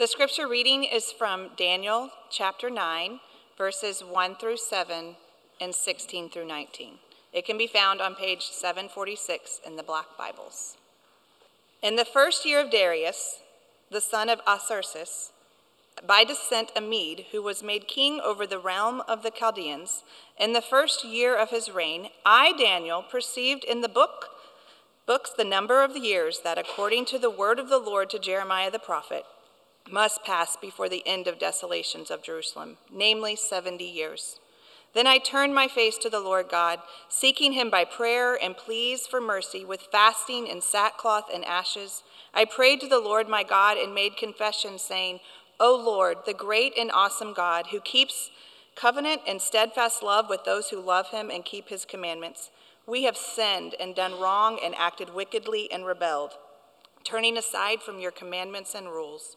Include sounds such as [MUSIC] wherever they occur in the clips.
The scripture reading is from Daniel chapter 9, verses 1 through 7 and 16 through 19. It can be found on page 746 in the Black Bibles. In the first year of Darius, the son of Ahasuerus, by descent a Mede, who was made king over the realm of the Chaldeans, in the first year of his reign, I, Daniel, perceived in the book books the number of the years that, according to the word of the Lord to Jeremiah the prophet, must pass before the end of desolations of Jerusalem, namely 70 years. Then I turned my face to the Lord God, seeking him by prayer and pleas for mercy with fasting and sackcloth and ashes. I prayed to the Lord my God and made confession, saying, O Lord, the great and awesome God, who keeps covenant and steadfast love with those who love him and keep his commandments, we have sinned and done wrong and acted wickedly and rebelled, turning aside from your commandments and rules.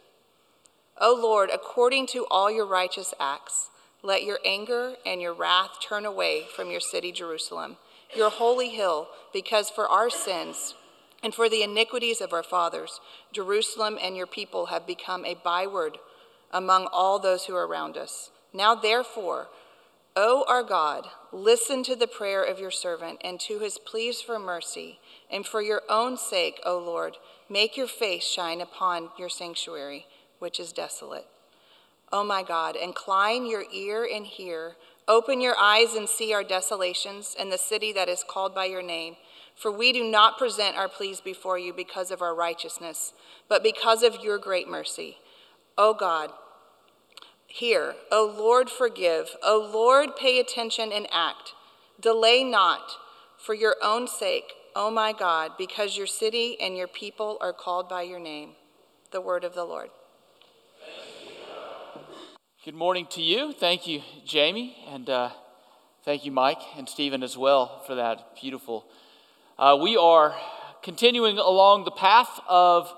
O Lord, according to all your righteous acts, let your anger and your wrath turn away from your city, Jerusalem, your holy hill, because for our sins and for the iniquities of our fathers, Jerusalem and your people have become a byword among all those who are around us. Now, therefore, O our God, listen to the prayer of your servant and to his pleas for mercy, and for your own sake, O Lord, make your face shine upon your sanctuary which is desolate. O oh my God, incline your ear and hear. Open your eyes and see our desolations and the city that is called by your name. For we do not present our pleas before you because of our righteousness, but because of your great mercy. O oh God, hear. O Lord, forgive. O Lord, pay attention and act. Delay not for your own sake, O my God, because your city and your people are called by your name. The word of the Lord. Good morning to you. Thank you, Jamie, and uh, thank you, Mike and Stephen, as well, for that beautiful. Uh, we are continuing along the path of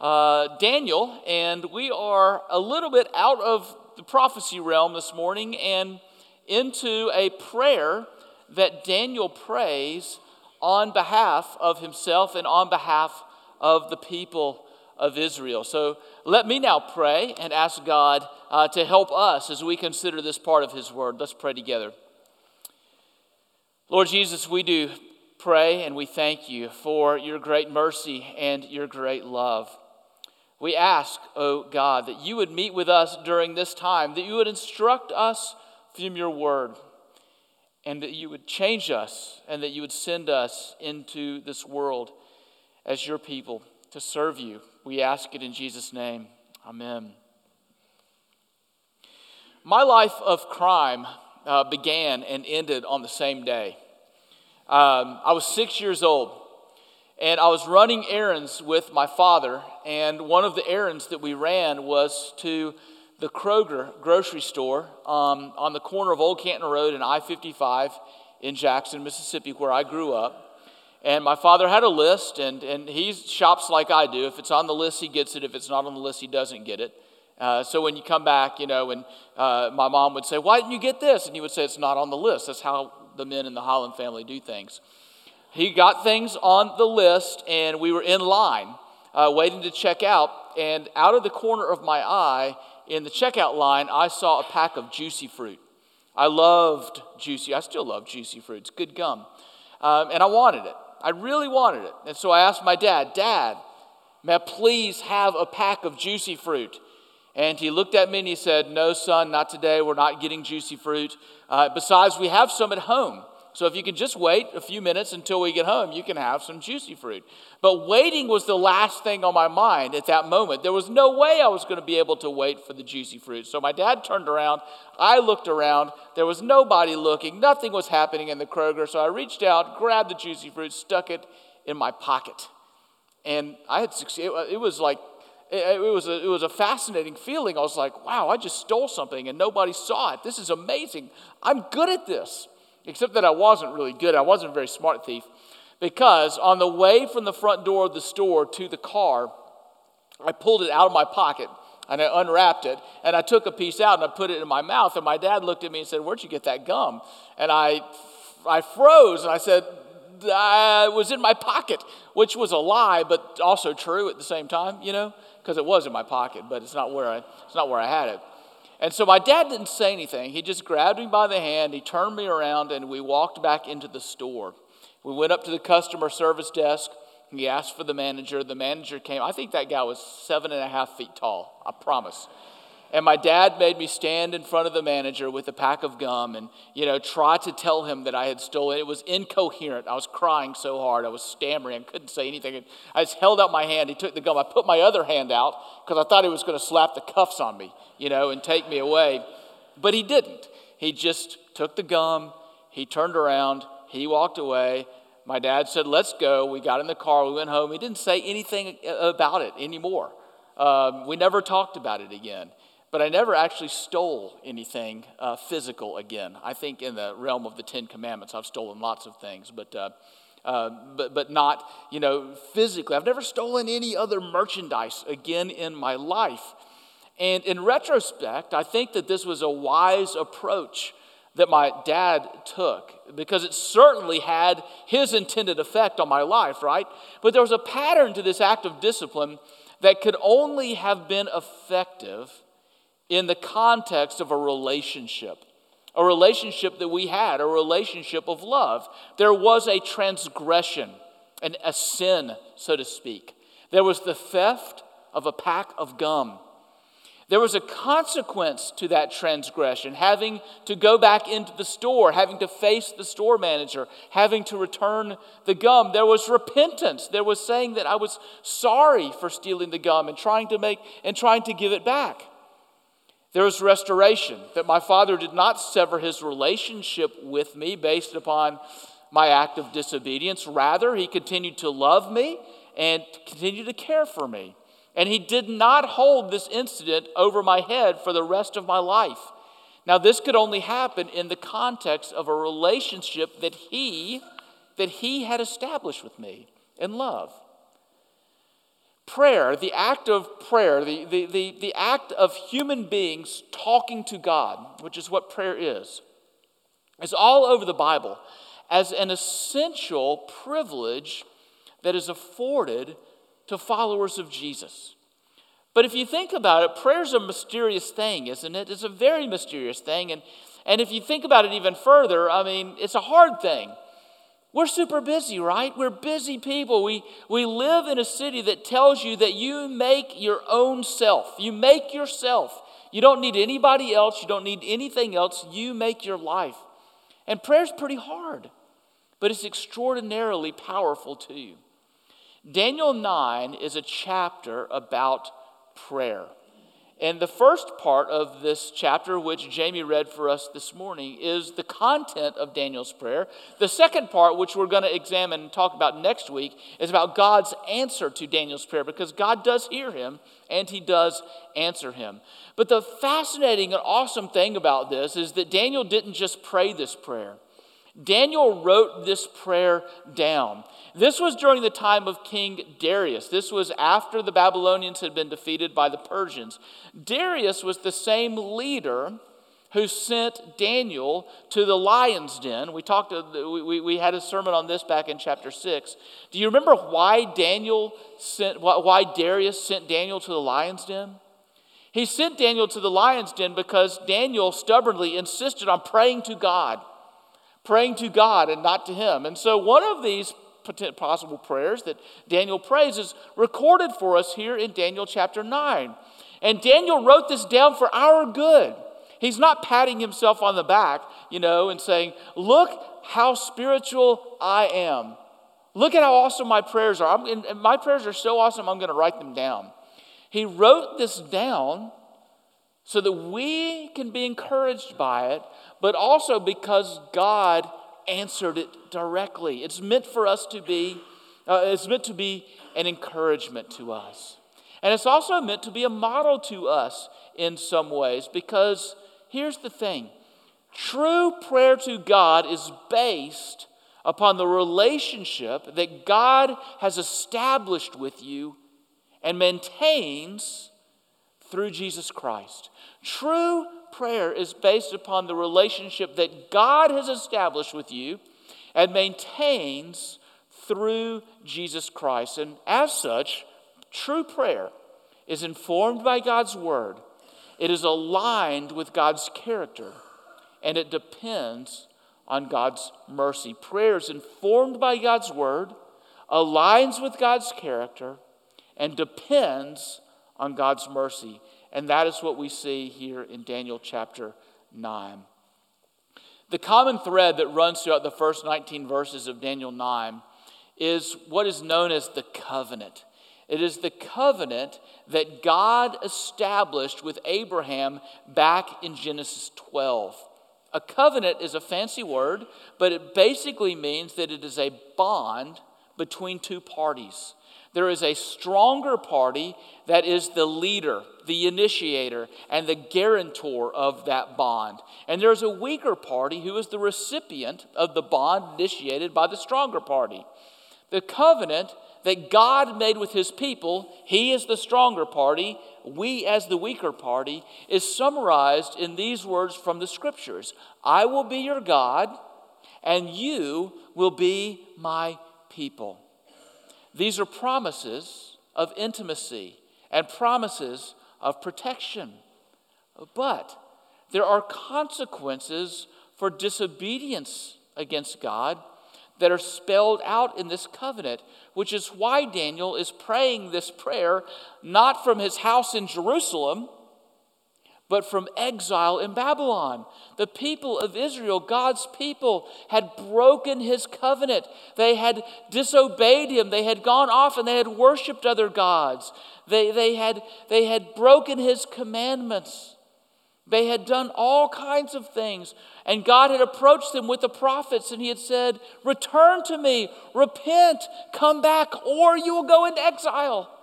uh, Daniel, and we are a little bit out of the prophecy realm this morning and into a prayer that Daniel prays on behalf of himself and on behalf of the people of Israel. So let me now pray and ask God uh, to help us as we consider this part of His Word. Let's pray together. Lord Jesus, we do pray and we thank you for your great mercy and your great love. We ask, oh God, that you would meet with us during this time, that you would instruct us from your word, and that you would change us, and that you would send us into this world as your people to serve you. We ask it in Jesus' name. Amen. My life of crime uh, began and ended on the same day. Um, I was six years old, and I was running errands with my father, and one of the errands that we ran was to the Kroger grocery store um, on the corner of Old Canton Road and I 55 in Jackson, Mississippi, where I grew up. And my father had a list, and, and he shops like I do. If it's on the list, he gets it. If it's not on the list, he doesn't get it. Uh, so when you come back, you know, and uh, my mom would say, Why didn't you get this? And he would say, It's not on the list. That's how the men in the Holland family do things. He got things on the list, and we were in line uh, waiting to check out. And out of the corner of my eye, in the checkout line, I saw a pack of juicy fruit. I loved juicy, I still love juicy fruits, good gum. Um, and I wanted it. I really wanted it. And so I asked my dad, Dad, may I please have a pack of juicy fruit? And he looked at me and he said, No, son, not today. We're not getting juicy fruit. Uh, besides, we have some at home. So if you can just wait a few minutes until we get home, you can have some juicy fruit. But waiting was the last thing on my mind at that moment. There was no way I was going to be able to wait for the juicy fruit. So my dad turned around. I looked around. There was nobody looking. Nothing was happening in the Kroger. So I reached out, grabbed the juicy fruit, stuck it in my pocket. And I had succeeded. It was like it, was a, it was a fascinating feeling. I was like, wow, I just stole something and nobody saw it. This is amazing. I'm good at this. Except that I wasn't really good. I wasn't a very smart thief. Because on the way from the front door of the store to the car, I pulled it out of my pocket and I unwrapped it and I took a piece out and I put it in my mouth. And my dad looked at me and said, Where'd you get that gum? And I, I froze and I said, it was in my pocket, which was a lie, but also true at the same time, you know, because it was in my pocket, but it's not where I, it's not where I had it. And so my dad didn't say anything. He just grabbed me by the hand, he turned me around, and we walked back into the store. We went up to the customer service desk. He asked for the manager. The manager came. I think that guy was seven and a half feet tall, I promise. And my dad made me stand in front of the manager with a pack of gum and, you know, try to tell him that I had stolen it. Was incoherent. I was crying so hard. I was stammering. I couldn't say anything. I just held out my hand. He took the gum. I put my other hand out because I thought he was going to slap the cuffs on me, you know, and take me away. But he didn't. He just took the gum. He turned around. He walked away. My dad said, Let's go. We got in the car. We went home. He didn't say anything about it anymore. Um, we never talked about it again. But I never actually stole anything uh, physical again. I think in the realm of the Ten Commandments, I've stolen lots of things, but, uh, uh, but, but not, you know, physically. I've never stolen any other merchandise again in my life. And in retrospect, I think that this was a wise approach that my dad took because it certainly had his intended effect on my life, right? But there was a pattern to this act of discipline that could only have been effective in the context of a relationship, a relationship that we had, a relationship of love. There was a transgression, and a sin, so to speak. There was the theft of a pack of gum. There was a consequence to that transgression, having to go back into the store, having to face the store manager, having to return the gum. There was repentance. There was saying that I was sorry for stealing the gum and trying to make and trying to give it back. There was restoration, that my father did not sever his relationship with me based upon my act of disobedience. Rather, he continued to love me and continue to care for me. And he did not hold this incident over my head for the rest of my life. Now, this could only happen in the context of a relationship that he, that he had established with me in love prayer, the act of prayer, the, the, the, the act of human beings talking to God, which is what prayer is, is all over the Bible as an essential privilege that is afforded to followers of Jesus. But if you think about it, prayer is a mysterious thing, isn't it? It's a very mysterious thing. And, and if you think about it even further, I mean, it's a hard thing. We're super busy, right? We're busy people. We, we live in a city that tells you that you make your own self. You make yourself. You don't need anybody else. You don't need anything else. You make your life. And prayer's pretty hard, but it's extraordinarily powerful too. Daniel 9 is a chapter about prayer. And the first part of this chapter, which Jamie read for us this morning, is the content of Daniel's prayer. The second part, which we're going to examine and talk about next week, is about God's answer to Daniel's prayer because God does hear him and he does answer him. But the fascinating and awesome thing about this is that Daniel didn't just pray this prayer. Daniel wrote this prayer down. This was during the time of King Darius. This was after the Babylonians had been defeated by the Persians. Darius was the same leader who sent Daniel to the lion's den. We talked, we, we had a sermon on this back in chapter 6. Do you remember why Daniel sent, why Darius sent Daniel to the lion's den? He sent Daniel to the lion's den because Daniel stubbornly insisted on praying to God praying to God and not to him. And so, one of these possible prayers that Daniel prays is recorded for us here in Daniel chapter 9. And Daniel wrote this down for our good. He's not patting himself on the back, you know, and saying, Look how spiritual I am. Look at how awesome my prayers are. I'm, and my prayers are so awesome, I'm going to write them down. He wrote this down so that we can be encouraged by it, but also because God answered it directly. It's meant for us to be, uh, it's meant to be an encouragement to us. And it's also meant to be a model to us in some ways because here's the thing true prayer to God is based upon the relationship that God has established with you and maintains through Jesus Christ. True prayer is based upon the relationship that God has established with you and maintains through Jesus Christ. And as such, true prayer is informed by God's word, it is aligned with God's character, and it depends on God's mercy. Prayer is informed by God's word, aligns with God's character, and depends on God's mercy. And that is what we see here in Daniel chapter 9. The common thread that runs throughout the first 19 verses of Daniel 9 is what is known as the covenant. It is the covenant that God established with Abraham back in Genesis 12. A covenant is a fancy word, but it basically means that it is a bond between two parties. There is a stronger party that is the leader, the initiator, and the guarantor of that bond. And there's a weaker party who is the recipient of the bond initiated by the stronger party. The covenant that God made with his people, he is the stronger party, we as the weaker party, is summarized in these words from the scriptures I will be your God, and you will be my people. These are promises of intimacy and promises of protection. But there are consequences for disobedience against God that are spelled out in this covenant, which is why Daniel is praying this prayer not from his house in Jerusalem but from exile in Babylon. The people of Israel, God's people, had broken his covenant. They had disobeyed him. They had gone off and they had worshiped other gods. They, they, had, they had broken his commandments. They had done all kinds of things. And God had approached them with the prophets and he had said, Return to me, repent, come back, or you will go into exile.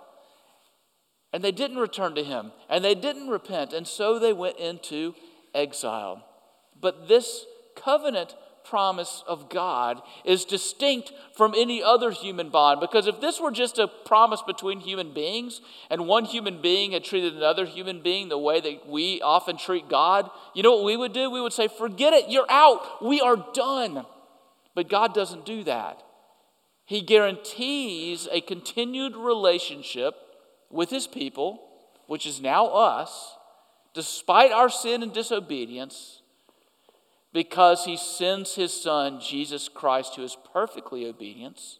And they didn't return to him, and they didn't repent, and so they went into exile. But this covenant promise of God is distinct from any other human bond because if this were just a promise between human beings and one human being had treated another human being the way that we often treat God, you know what we would do? We would say, Forget it, you're out, we are done. But God doesn't do that. He guarantees a continued relationship with his people, which is now us, despite our sin and disobedience, because he sends his son, Jesus Christ, who is perfectly obedient,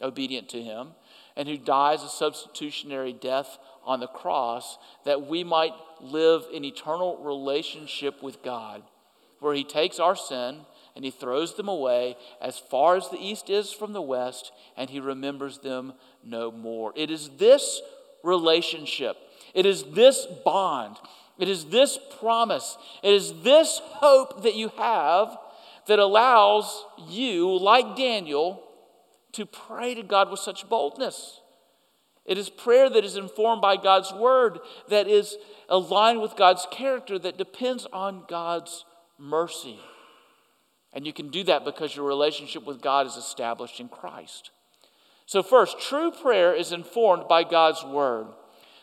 obedient to him, and who dies a substitutionary death on the cross, that we might live in eternal relationship with God, where he takes our sin and he throws them away as far as the east is from the west, and he remembers them no more. It is this relationship. It is this bond, it is this promise, it is this hope that you have that allows you, like Daniel, to pray to God with such boldness. It is prayer that is informed by God's word, that is aligned with God's character, that depends on God's mercy. And you can do that because your relationship with God is established in Christ. So, first, true prayer is informed by God's word.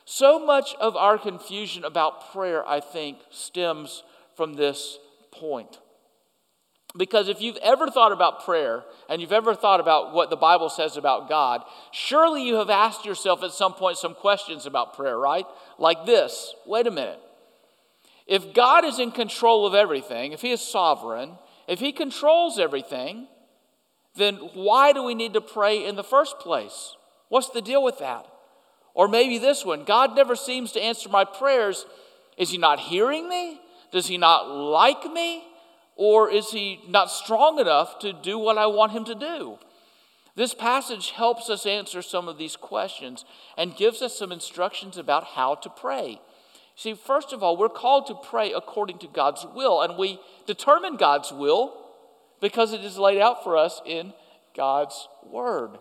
So much of our confusion about prayer, I think, stems from this point. Because if you've ever thought about prayer and you've ever thought about what the Bible says about God, surely you have asked yourself at some point some questions about prayer, right? Like this wait a minute. If God is in control of everything, if He is sovereign, if He controls everything, then why do we need to pray in the first place? What's the deal with that? Or maybe this one God never seems to answer my prayers. Is He not hearing me? Does He not like me? Or is He not strong enough to do what I want Him to do? This passage helps us answer some of these questions and gives us some instructions about how to pray. See, first of all, we're called to pray according to God's will, and we determine God's will because it is laid out for us in God's Word.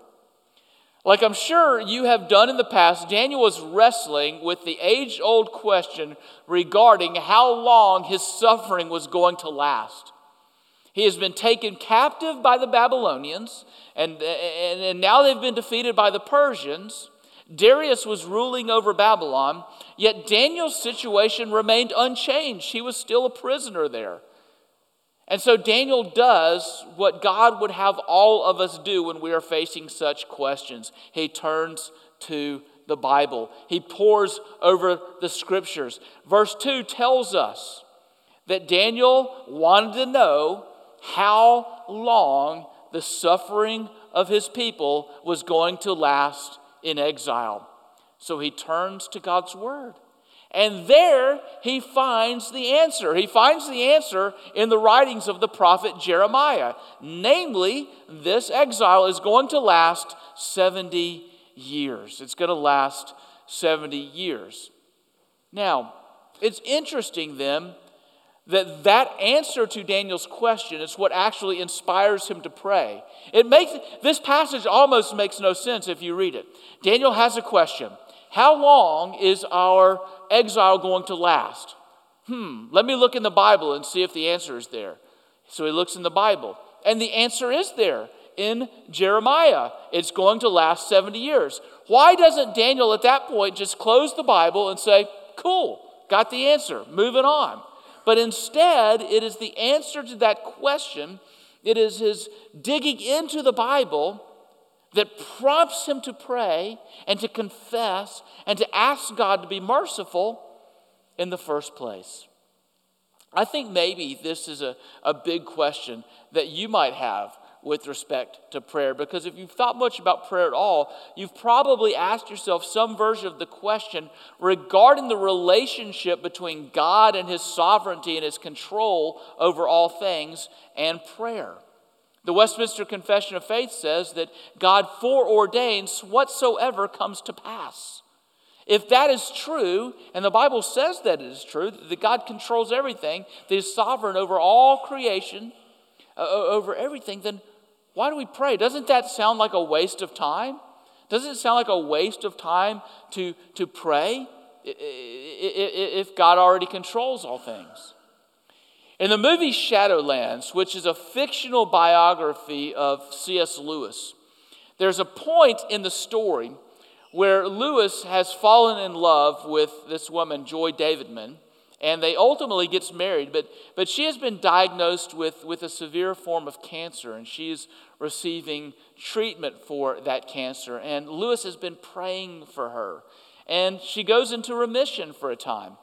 Like I'm sure you have done in the past, Daniel was wrestling with the age old question regarding how long his suffering was going to last. He has been taken captive by the Babylonians, and, and, and now they've been defeated by the Persians. Darius was ruling over Babylon, yet Daniel's situation remained unchanged. He was still a prisoner there. And so Daniel does what God would have all of us do when we are facing such questions. He turns to the Bible, he pores over the scriptures. Verse 2 tells us that Daniel wanted to know how long the suffering of his people was going to last in exile. So he turns to God's word. And there he finds the answer. He finds the answer in the writings of the prophet Jeremiah. Namely, this exile is going to last 70 years. It's going to last 70 years. Now, it's interesting then that that answer to Daniel's question is what actually inspires him to pray. It makes this passage almost makes no sense if you read it. Daniel has a question. How long is our exile going to last? Hmm, let me look in the Bible and see if the answer is there. So he looks in the Bible, and the answer is there in Jeremiah. It's going to last 70 years. Why doesn't Daniel at that point just close the Bible and say, Cool, got the answer, moving on? But instead, it is the answer to that question, it is his digging into the Bible that prompts him to pray and to confess and to ask God to be merciful in the first place. I think maybe this is a, a big question that you might have with respect to prayer because if you've thought much about prayer at all, you've probably asked yourself some version of the question regarding the relationship between God and His sovereignty and His control over all things and prayer. The Westminster Confession of Faith says that God foreordains whatsoever comes to pass. If that is true, and the Bible says that it is true, that God controls everything, that He's sovereign over all creation, uh, over everything, then why do we pray? Doesn't that sound like a waste of time? Doesn't it sound like a waste of time to, to pray if God already controls all things? In the movie Shadowlands, which is a fictional biography of C.S. Lewis, there's a point in the story where Lewis has fallen in love with this woman, Joy Davidman, and they ultimately gets married, but, but she has been diagnosed with, with a severe form of cancer, and she is receiving treatment for that cancer. And Lewis has been praying for her, and she goes into remission for a time.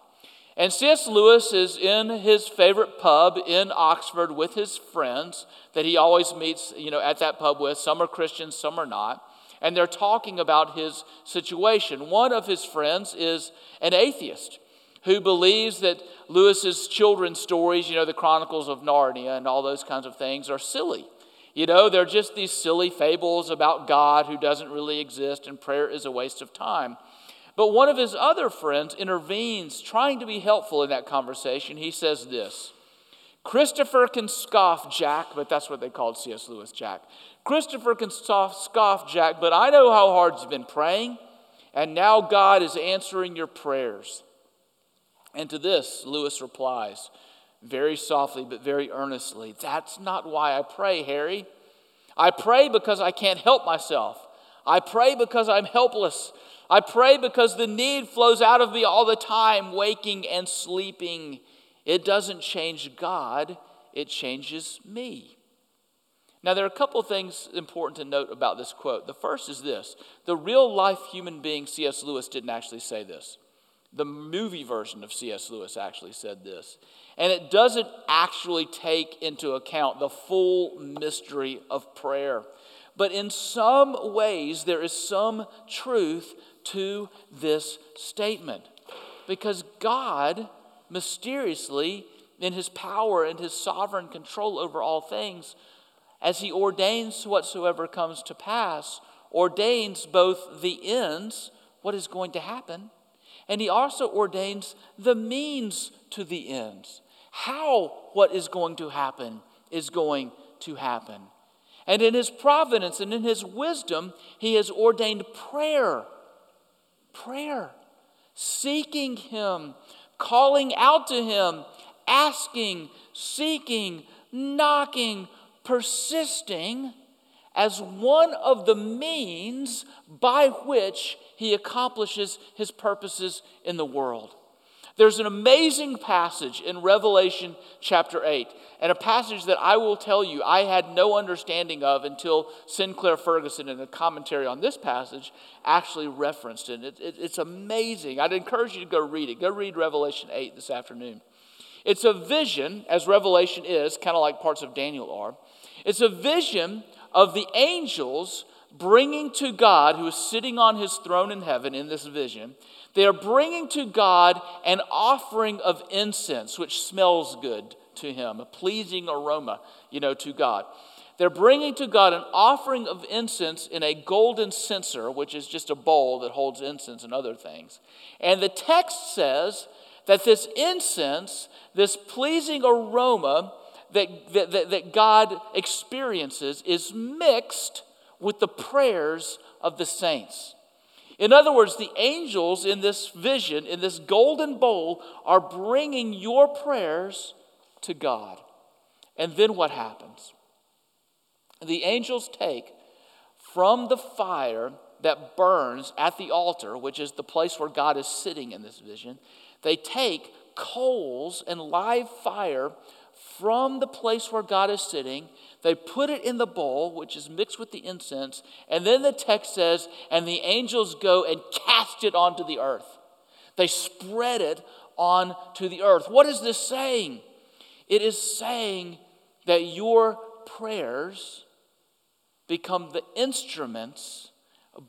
And C.S. Lewis is in his favorite pub in Oxford with his friends that he always meets, you know, at that pub with. Some are Christians, some are not. And they're talking about his situation. One of his friends is an atheist who believes that Lewis's children's stories, you know, the Chronicles of Narnia and all those kinds of things, are silly. You know, they're just these silly fables about God who doesn't really exist and prayer is a waste of time. But one of his other friends intervenes, trying to be helpful in that conversation. He says this Christopher can scoff Jack, but that's what they called C.S. Lewis Jack. Christopher can scoff Jack, but I know how hard you've been praying, and now God is answering your prayers. And to this, Lewis replies, very softly but very earnestly, That's not why I pray, Harry. I pray because I can't help myself. I pray because I'm helpless. I pray because the need flows out of me all the time, waking and sleeping. It doesn't change God, it changes me. Now, there are a couple of things important to note about this quote. The first is this the real life human being C.S. Lewis didn't actually say this. The movie version of C.S. Lewis actually said this. And it doesn't actually take into account the full mystery of prayer. But in some ways, there is some truth to this statement because God mysteriously, in his power and his sovereign control over all things, as he ordains whatsoever comes to pass, ordains both the ends, what is going to happen, and he also ordains the means to the ends. How what is going to happen is going to happen. And in his providence and in his wisdom, he has ordained prayer. Prayer. Seeking him, calling out to him, asking, seeking, knocking, persisting as one of the means by which he accomplishes his purposes in the world. There's an amazing passage in Revelation chapter 8, and a passage that I will tell you I had no understanding of until Sinclair Ferguson, in a commentary on this passage, actually referenced it. it, it it's amazing. I'd encourage you to go read it. Go read Revelation 8 this afternoon. It's a vision, as Revelation is, kind of like parts of Daniel are. It's a vision of the angels bringing to God, who is sitting on his throne in heaven in this vision, they are bringing to God an offering of incense, which smells good to him, a pleasing aroma, you know, to God. They're bringing to God an offering of incense in a golden censer, which is just a bowl that holds incense and other things. And the text says that this incense, this pleasing aroma that, that, that, that God experiences, is mixed with the prayers of the saints. In other words, the angels in this vision, in this golden bowl, are bringing your prayers to God. And then what happens? The angels take from the fire that burns at the altar, which is the place where God is sitting in this vision, they take coals and live fire from the place where God is sitting they put it in the bowl, which is mixed with the incense, and then the text says, and the angels go and cast it onto the earth. They spread it onto the earth. What is this saying? It is saying that your prayers become the instruments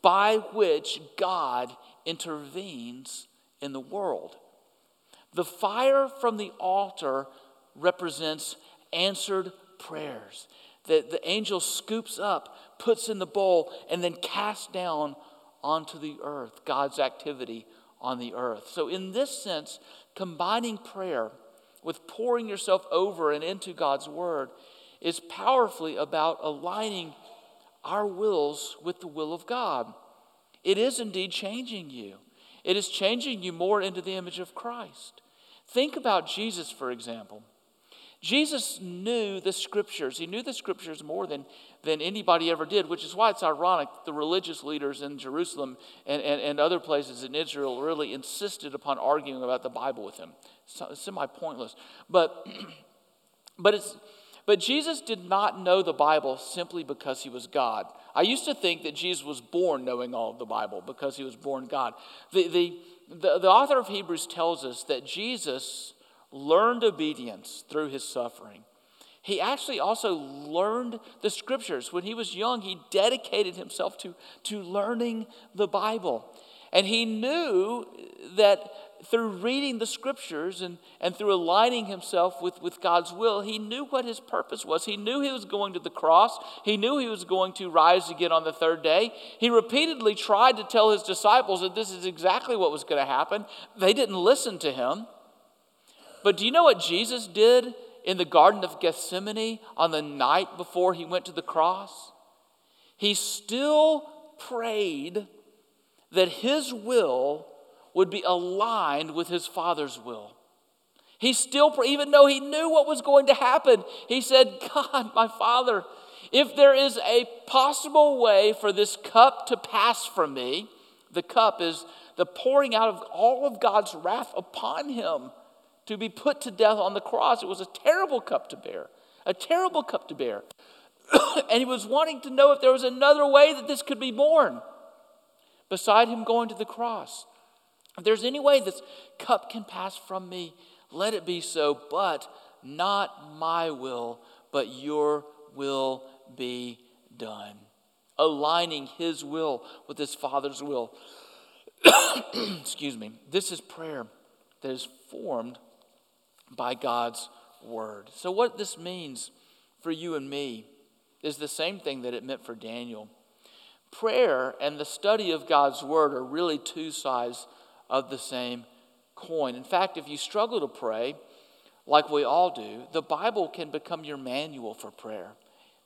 by which God intervenes in the world. The fire from the altar represents answered prayers that the angel scoops up, puts in the bowl, and then casts down onto the earth, God's activity on the earth. So, in this sense, combining prayer with pouring yourself over and into God's word is powerfully about aligning our wills with the will of God. It is indeed changing you, it is changing you more into the image of Christ. Think about Jesus, for example. Jesus knew the scriptures. He knew the scriptures more than, than anybody ever did, which is why it's ironic the religious leaders in Jerusalem and, and, and other places in Israel really insisted upon arguing about the Bible with him. It's semi pointless. But, [CLEARS THROAT] but, it's, but Jesus did not know the Bible simply because he was God. I used to think that Jesus was born knowing all of the Bible because he was born God. The, the, the, the author of Hebrews tells us that Jesus learned obedience through his suffering. He actually also learned the scriptures. When he was young, he dedicated himself to, to learning the Bible. And he knew that through reading the scriptures and, and through aligning himself with, with God's will, he knew what his purpose was. He knew he was going to the cross. He knew he was going to rise again on the third day. He repeatedly tried to tell his disciples that this is exactly what was going to happen. They didn't listen to him. But do you know what Jesus did in the Garden of Gethsemane on the night before he went to the cross? He still prayed that his will would be aligned with his Father's will. He still, even though he knew what was going to happen, he said, God, my Father, if there is a possible way for this cup to pass from me, the cup is the pouring out of all of God's wrath upon him to be put to death on the cross. It was a terrible cup to bear, a terrible cup to bear. [COUGHS] and he was wanting to know if there was another way that this could be borne beside him going to the cross. If there's any way this cup can pass from me, let it be so, but not my will, but your will be done. Aligning his will with his Father's will. [COUGHS] Excuse me. This is prayer that is formed by God's word. So, what this means for you and me is the same thing that it meant for Daniel. Prayer and the study of God's word are really two sides of the same coin. In fact, if you struggle to pray, like we all do, the Bible can become your manual for prayer.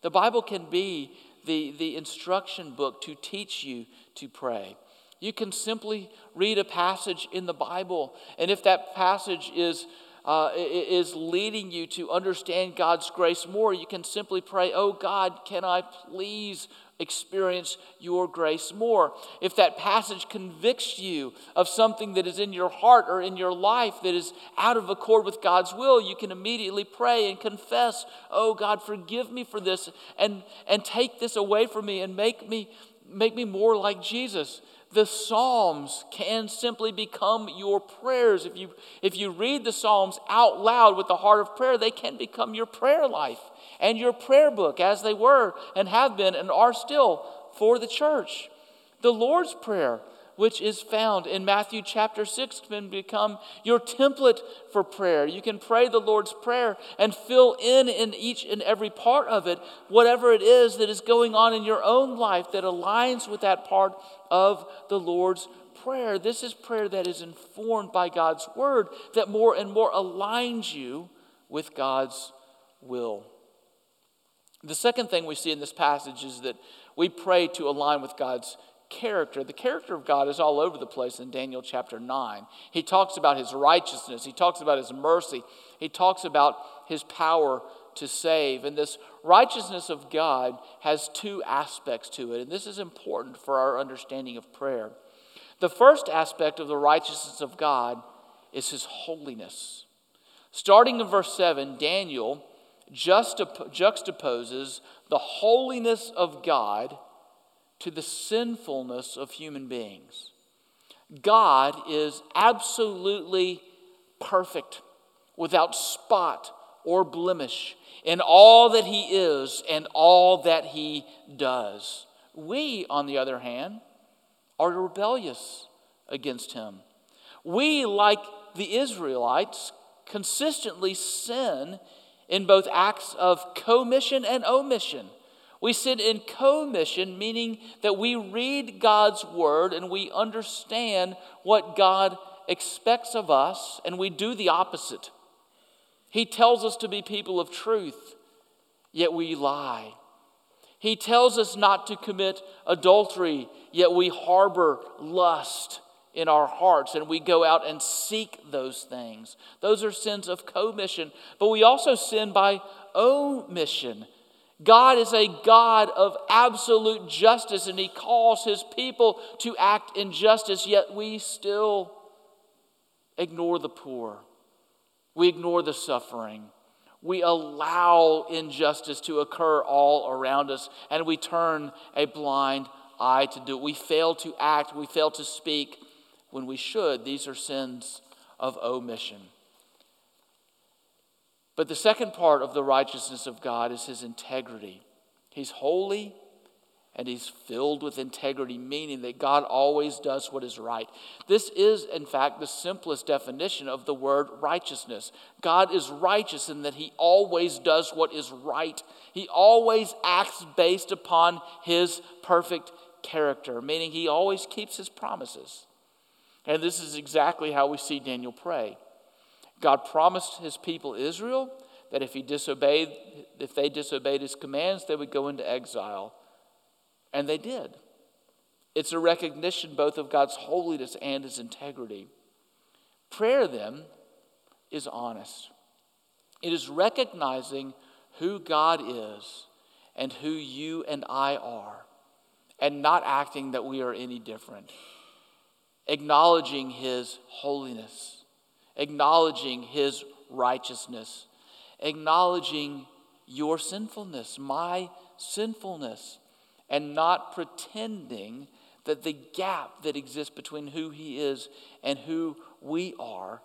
The Bible can be the, the instruction book to teach you to pray. You can simply read a passage in the Bible, and if that passage is, uh, is leading you to understand God's grace more, you can simply pray, Oh God, can I please experience your grace more. If that passage convicts you of something that is in your heart or in your life that is out of accord with God's will, you can immediately pray and confess, "Oh God, forgive me for this and and take this away from me and make me make me more like Jesus." The Psalms can simply become your prayers. If you, if you read the Psalms out loud with the heart of prayer, they can become your prayer life and your prayer book, as they were and have been and are still for the church. The Lord's Prayer, which is found in Matthew chapter 6, can become your template for prayer. You can pray the Lord's Prayer and fill in in each and every part of it whatever it is that is going on in your own life that aligns with that part of the Lord's prayer. This is prayer that is informed by God's word, that more and more aligns you with God's will. The second thing we see in this passage is that we pray to align with God's character. The character of God is all over the place in Daniel chapter 9. He talks about his righteousness, he talks about his mercy, he talks about his power to save. And this righteousness of God has two aspects to it, and this is important for our understanding of prayer. The first aspect of the righteousness of God is his holiness. Starting in verse 7, Daniel juxtaposes the holiness of God to the sinfulness of human beings. God is absolutely perfect, without spot or blemish in all that He is and all that He does. We, on the other hand, are rebellious against Him. We, like the Israelites, consistently sin in both acts of commission and omission. We sin in commission, meaning that we read God's word and we understand what God expects of us, and we do the opposite. He tells us to be people of truth, yet we lie. He tells us not to commit adultery, yet we harbor lust in our hearts and we go out and seek those things. Those are sins of commission, but we also sin by omission. God is a God of absolute justice and He calls His people to act in justice, yet we still ignore the poor. We ignore the suffering. We allow injustice to occur all around us and we turn a blind eye to do it. We fail to act, we fail to speak when we should. These are sins of omission. But the second part of the righteousness of God is his integrity. He's holy and he's filled with integrity, meaning that God always does what is right. This is, in fact, the simplest definition of the word righteousness. God is righteous in that he always does what is right, he always acts based upon his perfect character, meaning he always keeps his promises. And this is exactly how we see Daniel pray. God promised his people Israel that if he disobeyed, if they disobeyed his commands, they would go into exile. And they did. It's a recognition both of God's holiness and his integrity. Prayer, then, is honest. It is recognizing who God is and who you and I are, and not acting that we are any different acknowledging his holiness, acknowledging his righteousness, acknowledging your sinfulness, my sinfulness, and not pretending that the gap that exists between who he is and who we are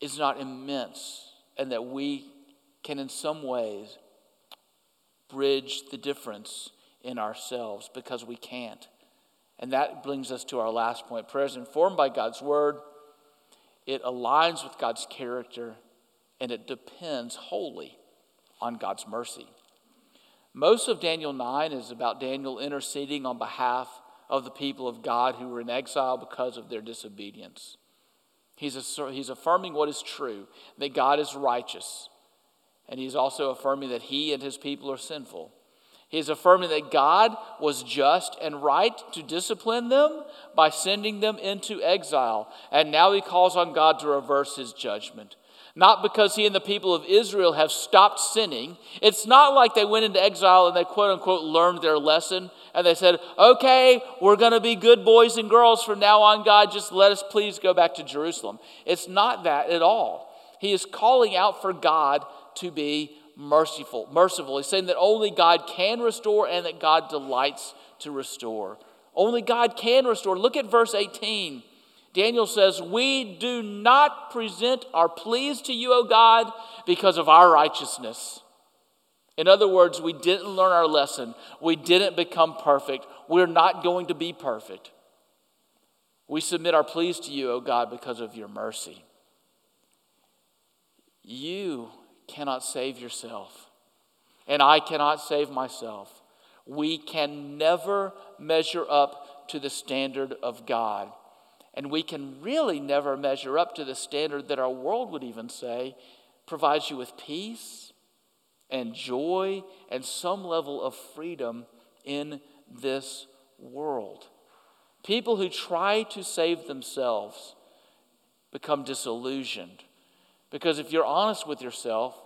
is not immense, and that we can, in some ways, bridge the difference in ourselves because we can't. And that brings us to our last point. Prayer is informed by God's word, it aligns with God's character, and it depends wholly on God's mercy. Most of Daniel 9 is about Daniel interceding on behalf of the people of God who were in exile because of their disobedience. He's, he's affirming what is true, that God is righteous, and he's also affirming that he and his people are sinful. He's affirming that God was just and right to discipline them by sending them into exile. And now he calls on God to reverse his judgment. Not because he and the people of Israel have stopped sinning. It's not like they went into exile and they quote unquote learned their lesson and they said, okay, we're going to be good boys and girls from now on, God. Just let us please go back to Jerusalem. It's not that at all. He is calling out for God to be merciful. Merciful. He's saying that only God can restore and that God delights to restore. Only God can restore. Look at verse 18. Daniel says, We do not present our pleas to you, O God, because of our righteousness. In other words, we didn't learn our lesson. We didn't become perfect. We're not going to be perfect. We submit our pleas to you, O God, because of your mercy. You cannot save yourself, and I cannot save myself. We can never measure up to the standard of God. And we can really never measure up to the standard that our world would even say provides you with peace and joy and some level of freedom in this world. People who try to save themselves become disillusioned because if you're honest with yourself,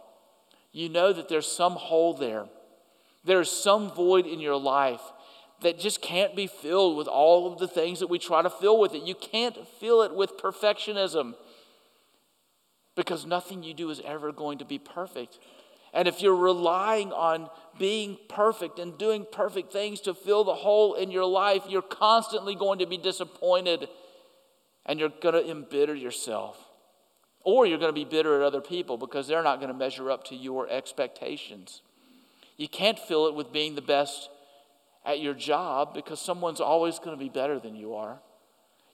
you know that there's some hole there. There's some void in your life that just can't be filled with all of the things that we try to fill with it. You can't fill it with perfectionism because nothing you do is ever going to be perfect. And if you're relying on being perfect and doing perfect things to fill the hole in your life, you're constantly going to be disappointed and you're going to embitter yourself. Or you're going to be bitter at other people because they're not going to measure up to your expectations. You can't fill it with being the best at your job because someone's always going to be better than you are.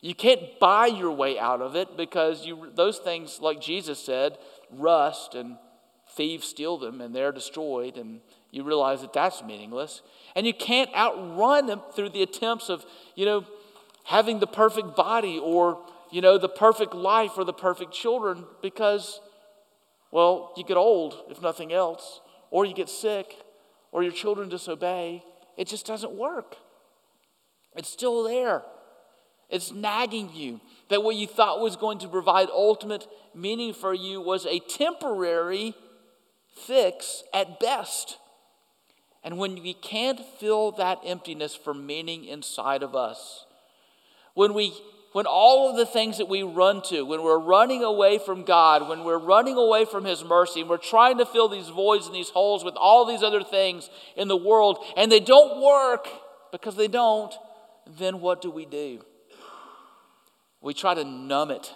You can't buy your way out of it because you, those things, like Jesus said, rust and thieves steal them and they're destroyed, and you realize that that's meaningless. And you can't outrun them through the attempts of, you know, having the perfect body or you know, the perfect life or the perfect children because, well, you get old, if nothing else, or you get sick, or your children disobey. It just doesn't work. It's still there. It's nagging you that what you thought was going to provide ultimate meaning for you was a temporary fix at best. And when we can't fill that emptiness for meaning inside of us, when we when all of the things that we run to, when we're running away from God, when we're running away from His mercy, and we're trying to fill these voids and these holes with all these other things in the world, and they don't work because they don't, then what do we do? We try to numb it.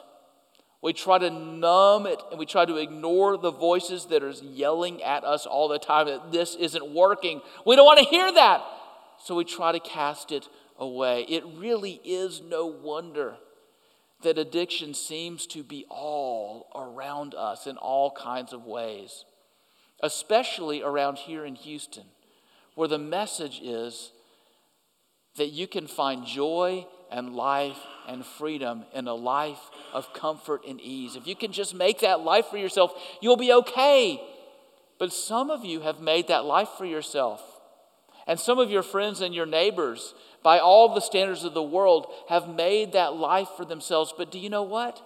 We try to numb it and we try to ignore the voices that are yelling at us all the time that this isn't working. We don't want to hear that. So we try to cast it away. It really is no wonder that addiction seems to be all around us in all kinds of ways, especially around here in Houston, where the message is that you can find joy and life and freedom in a life of comfort and ease. If you can just make that life for yourself, you'll be okay. But some of you have made that life for yourself. And some of your friends and your neighbors, by all the standards of the world, have made that life for themselves. But do you know what?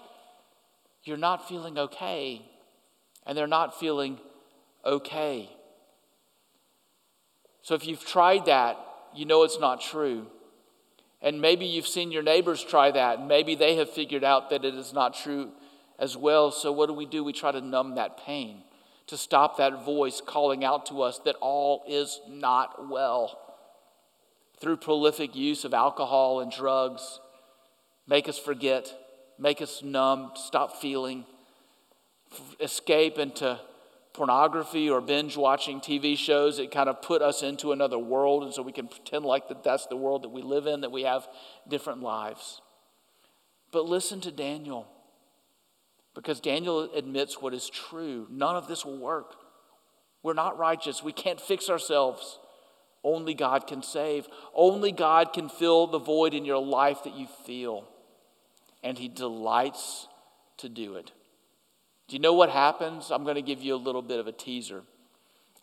You're not feeling okay. And they're not feeling okay. So if you've tried that, you know it's not true. And maybe you've seen your neighbors try that, and maybe they have figured out that it is not true as well. So what do we do? We try to numb that pain to stop that voice calling out to us that all is not well. Through prolific use of alcohol and drugs, make us forget, make us numb, stop feeling, escape into pornography or binge watching TV shows that kind of put us into another world, and so we can pretend like that that's the world that we live in, that we have different lives. But listen to Daniel. Because Daniel admits what is true. None of this will work. We're not righteous. We can't fix ourselves. Only God can save. Only God can fill the void in your life that you feel. And He delights to do it. Do you know what happens? I'm going to give you a little bit of a teaser.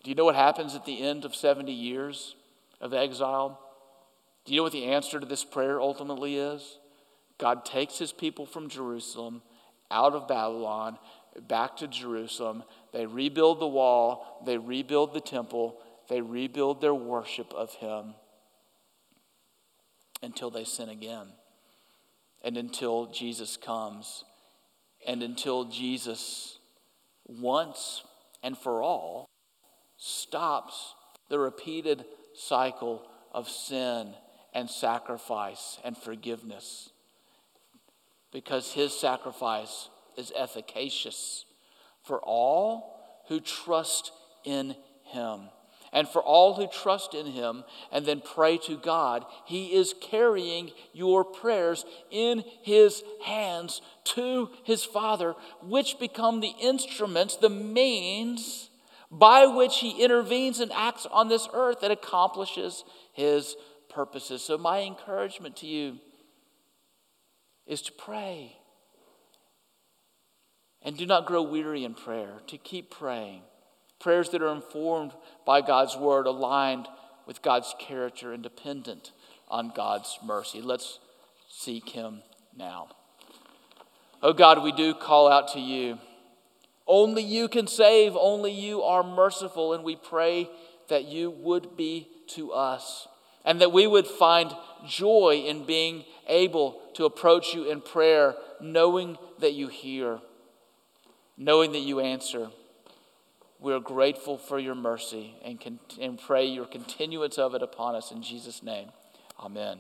Do you know what happens at the end of 70 years of exile? Do you know what the answer to this prayer ultimately is? God takes his people from Jerusalem out of Babylon back to Jerusalem. They rebuild the wall, they rebuild the temple, they rebuild their worship of him until they sin again and until Jesus comes and until Jesus once and for all stops the repeated cycle of sin and sacrifice and forgiveness because his sacrifice is efficacious for all who trust in him. And for all who trust in him and then pray to God, he is carrying your prayers in his hands to his Father, which become the instruments, the means by which he intervenes and acts on this earth and accomplishes his purposes. So, my encouragement to you is to pray. And do not grow weary in prayer, to keep praying. Prayers that are informed by God's word, aligned with God's character, and dependent on God's mercy. Let's seek Him now. Oh God, we do call out to you. Only you can save, only you are merciful, and we pray that you would be to us and that we would find joy in being able to approach you in prayer, knowing that you hear, knowing that you answer. We are grateful for your mercy and, and pray your continuance of it upon us in Jesus' name. Amen.